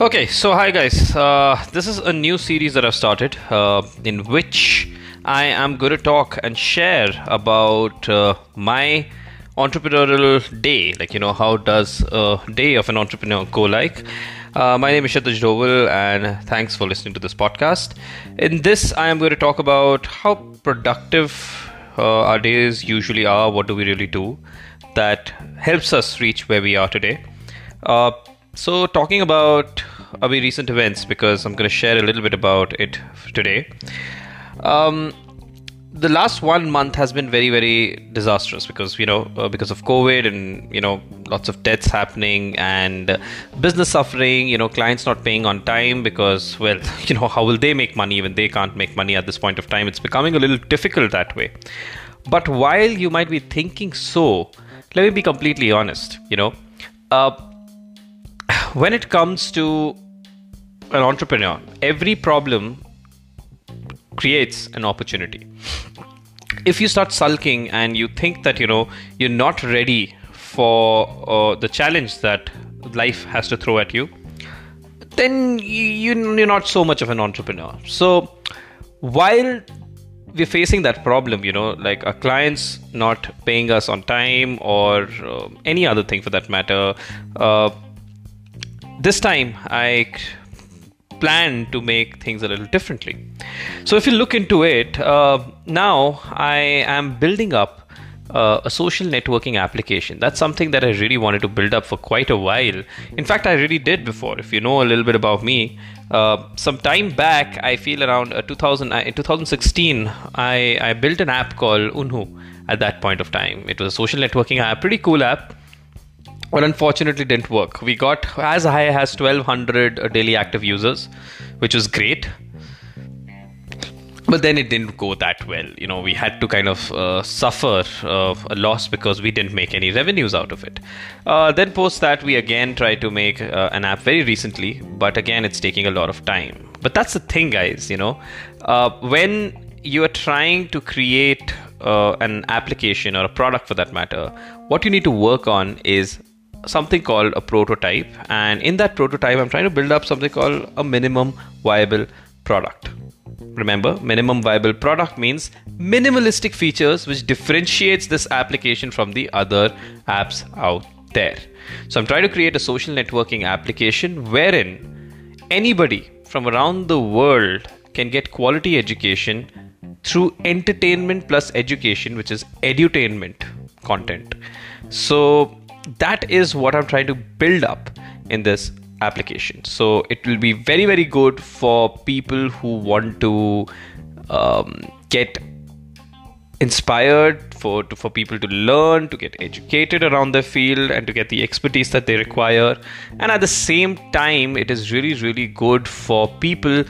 Okay, so hi guys. Uh, this is a new series that I've started uh, in which I am going to talk and share about uh, my entrepreneurial day. Like, you know, how does a day of an entrepreneur go like? Uh, my name is Shatuj Doval, and thanks for listening to this podcast. In this, I am going to talk about how productive uh, our days usually are. What do we really do that helps us reach where we are today? Uh, so, talking about our recent events, because I'm going to share a little bit about it today. Um, the last one month has been very, very disastrous because you know uh, because of COVID and you know lots of deaths happening and uh, business suffering. You know, clients not paying on time because well, you know, how will they make money when they can't make money at this point of time? It's becoming a little difficult that way. But while you might be thinking so, let me be completely honest. You know. Uh, when it comes to an entrepreneur, every problem creates an opportunity. If you start sulking and you think that you know you're not ready for uh, the challenge that life has to throw at you, then you, you're not so much of an entrepreneur. So while we're facing that problem, you know, like our clients not paying us on time or uh, any other thing for that matter. Uh, this time I plan to make things a little differently. So if you look into it, uh, now I am building up uh, a social networking application. That's something that I really wanted to build up for quite a while. In fact, I really did before. If you know a little bit about me, uh, some time back, I feel around uh, 2000, in 2016, I, I built an app called Unhu at that point of time. It was a social networking app, pretty cool app well unfortunately didn't work. We got as high as 1200 daily active users which was great. But then it didn't go that well. You know we had to kind of uh, suffer uh, a loss because we didn't make any revenues out of it. Uh, then post that we again tried to make uh, an app very recently but again it's taking a lot of time. But that's the thing guys you know. Uh, when you are trying to create uh, an application or a product for that matter what you need to work on is something called a prototype. And in that prototype i'm trying to build up something called a minimum viable product. Remember minimum viable product means minimalistic features which differentiates this application from the other apps out there. So i'm trying to create a social networking application wherein anybody from around the world can get quality education through entertainment plus education which is edutainment content. So that is what I'm trying to build up in this application. So it will be very, very good for people who want to um, get inspired for to, for people to learn to get educated around their field and to get the expertise that they require and at the same time it is really really good for people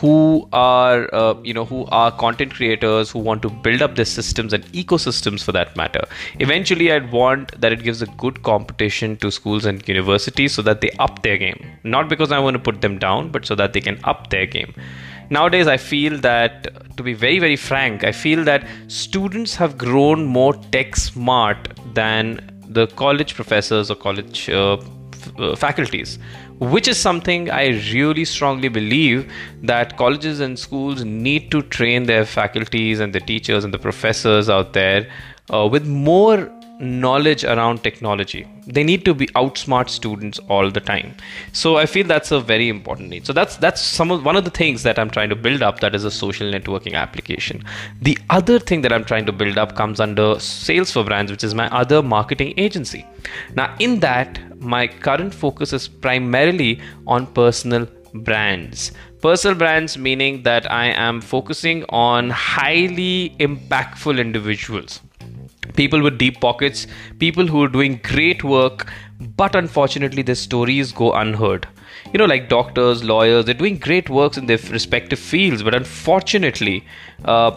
who are uh, you know who are content creators who want to build up their systems and ecosystems for that matter. Eventually i'd want that it gives a good competition to schools and universities so that they up their game. Not because i want to put them down but so that they can up their game. Nowadays i feel that to be very very frank i feel that students have grown more tech smart than the college professors or college uh, uh, faculties which is something I really strongly believe that colleges and schools need to train their faculties and the teachers and the professors out there uh, with more knowledge around technology. They need to be outsmart students all the time. So I feel that's a very important need. So that's that's some of, one of the things that I'm trying to build up that is a social networking application. The other thing that I'm trying to build up comes under Sales for Brands, which is my other marketing agency. Now in that my current focus is primarily on personal brands. Personal brands meaning that I am focusing on highly impactful individuals people with deep pockets, people who are doing great work, but unfortunately their stories go unheard. You know, like doctors, lawyers, they're doing great works in their respective fields, but unfortunately, uh,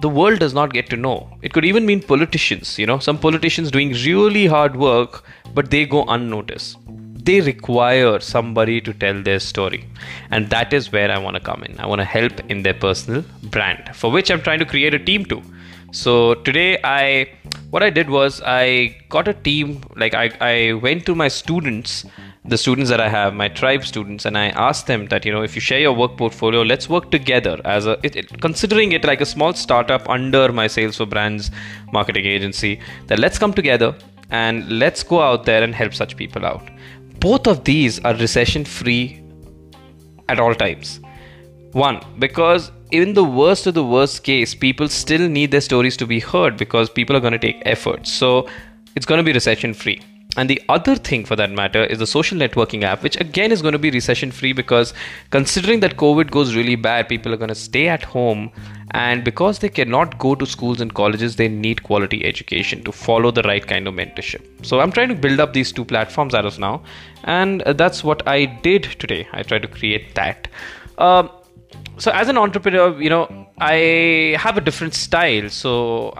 the world does not get to know. It could even mean politicians, you know, some politicians doing really hard work, but they go unnoticed. They require somebody to tell their story. And that is where I want to come in. I want to help in their personal brand, for which I'm trying to create a team too. So today I what I did was I got a team like I, I went to my students the students that I have, my tribe students, and I asked them that you know if you share your work portfolio, let's work together as a it, it, considering it like a small startup under my sales for brands marketing agency. That let's come together and let's go out there and help such people out. Both of these are recession free at all times. One, because in the worst of the worst case, people still need their stories to be heard because people are going to take effort. So it's going to be recession free. And the other thing for that matter is the social networking app, which again is going to be recession free because considering that COVID goes really bad, people are going to stay at home. And because they cannot go to schools and colleges, they need quality education to follow the right kind of mentorship. So I'm trying to build up these two platforms as of now. And that's what I did today. I tried to create that. Um, so as an entrepreneur you know i have a different style. So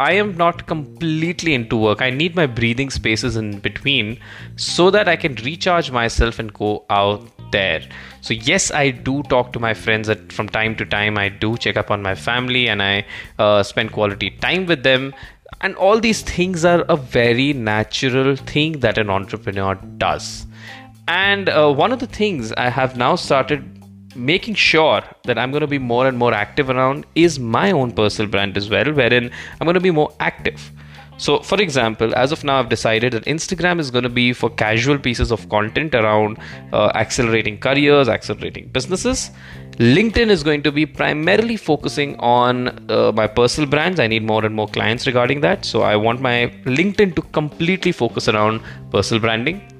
i am not completely into work. I need my breathing spaces in between so that i can recharge myself and go out there. So yes i do talk to my friends at, from time to time. I do check up on my family and i uh, spend quality time with them. And all these things are a very natural thing that an entrepreneur does. And uh, one of the things i have now started making sure that I'm going to be more and more active around is my own personal brand as well, wherein I'm going to be more active. So, for example, as of now, I've decided that Instagram is going to be for casual pieces of content around uh, accelerating careers, accelerating businesses. LinkedIn is going to be primarily focusing on uh, my personal brands. I need more and more clients regarding that. So, I want my LinkedIn to completely focus around personal branding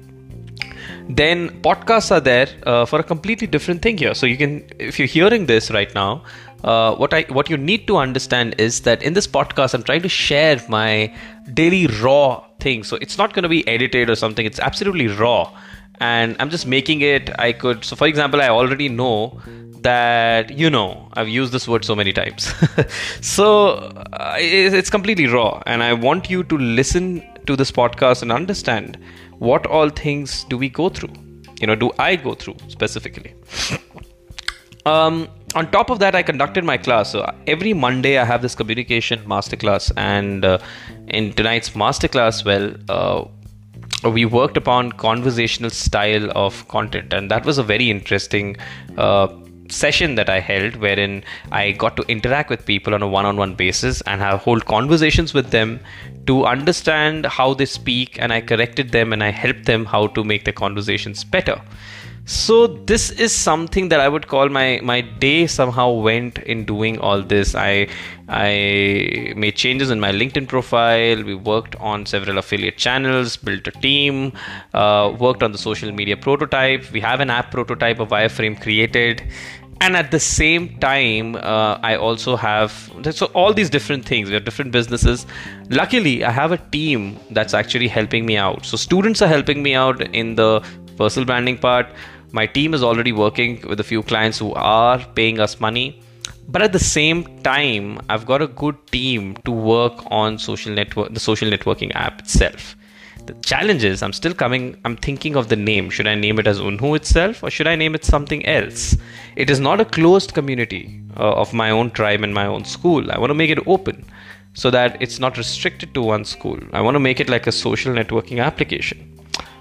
then podcasts are there uh, for a completely different thing here. So you can, if you're hearing this right now, uh, what I what you need to understand is that in this podcast, I'm trying to share my daily raw thing. So it's not going to be edited or something. It's absolutely raw, and I'm just making it. I could. So for example, I already know that you know I've used this word so many times. so uh, it's completely raw, and I want you to listen to this podcast and understand what all things do we go through? You know, do I go through specifically? um, on top of that, I conducted my class. So every Monday, I have this communication masterclass, and uh, in tonight's masterclass, well, uh, we worked upon conversational style of content, and that was a very interesting uh, session that I held wherein I got to interact with people on a one on one basis and have hold conversations with them to understand how they speak and I corrected them and I helped them how to make their conversations better. So this is something that I would call my my day somehow went in doing all this. I I made changes in my LinkedIn profile. We worked on several affiliate channels, built a team, uh, worked on the social media prototype. We have an app prototype of wireframe created, and at the same time uh, i also have so all these different things we have different businesses. Luckily i have a team that's actually helping me out. So students are helping me out in the personal branding part. My team is already working with a few clients who are paying us money. But at the same time i've got a good team to work on social network the social networking app itself the challenge is I'm still coming, I'm thinking of the name. Should I name it as Unhu itself or should I name it something else? It is not a closed community uh, of my own tribe and my own school. I want to make it open so that it's not restricted to one school. I want to make it like a social networking application.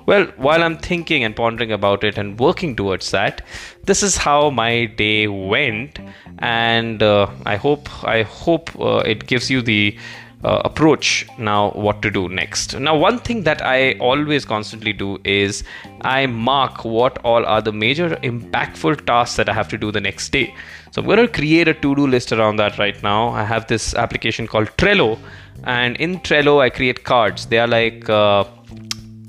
Well, while I'm thinking and pondering about it and working towards that, this is how my day went, and uh, I hope I hope uh, it gives you the uh, approach now what to do next. Now one thing that i always constantly do is i mark what all are the major impactful tasks that i have to do the next day. So i'm going to create a to-do list around that right now. I have this application called trello and in trello i create cards. They are like uh,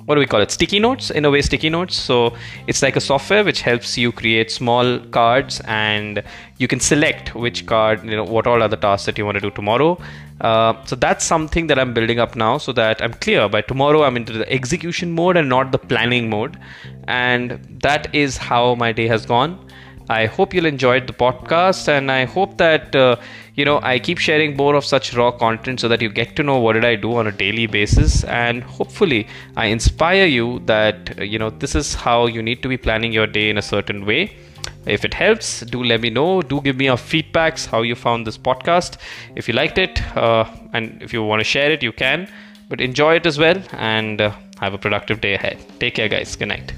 what do we call it? Sticky notes in a way sticky notes. So it's like a software which helps you create small cards and you can select which card you know what all are the tasks that you want to do tomorrow. Uh, so that's something that i'm building up now so that i'm clear. By tomorrow i'm into the execution mode and not the planning mode. And that is how my day has gone. I hope you'll enjoyed the podcast, and I hope that uh, you know I keep sharing more of such raw content so that you get to know what did I do on a daily basis, and hopefully I inspire you that you know this is how you need to be planning your day in a certain way. If it helps, do let me know. Do give me your feedbacks how you found this podcast. If you liked it, uh, and if you want to share it, you can. But enjoy it as well, and uh, have a productive day ahead. Take care, guys. Good night.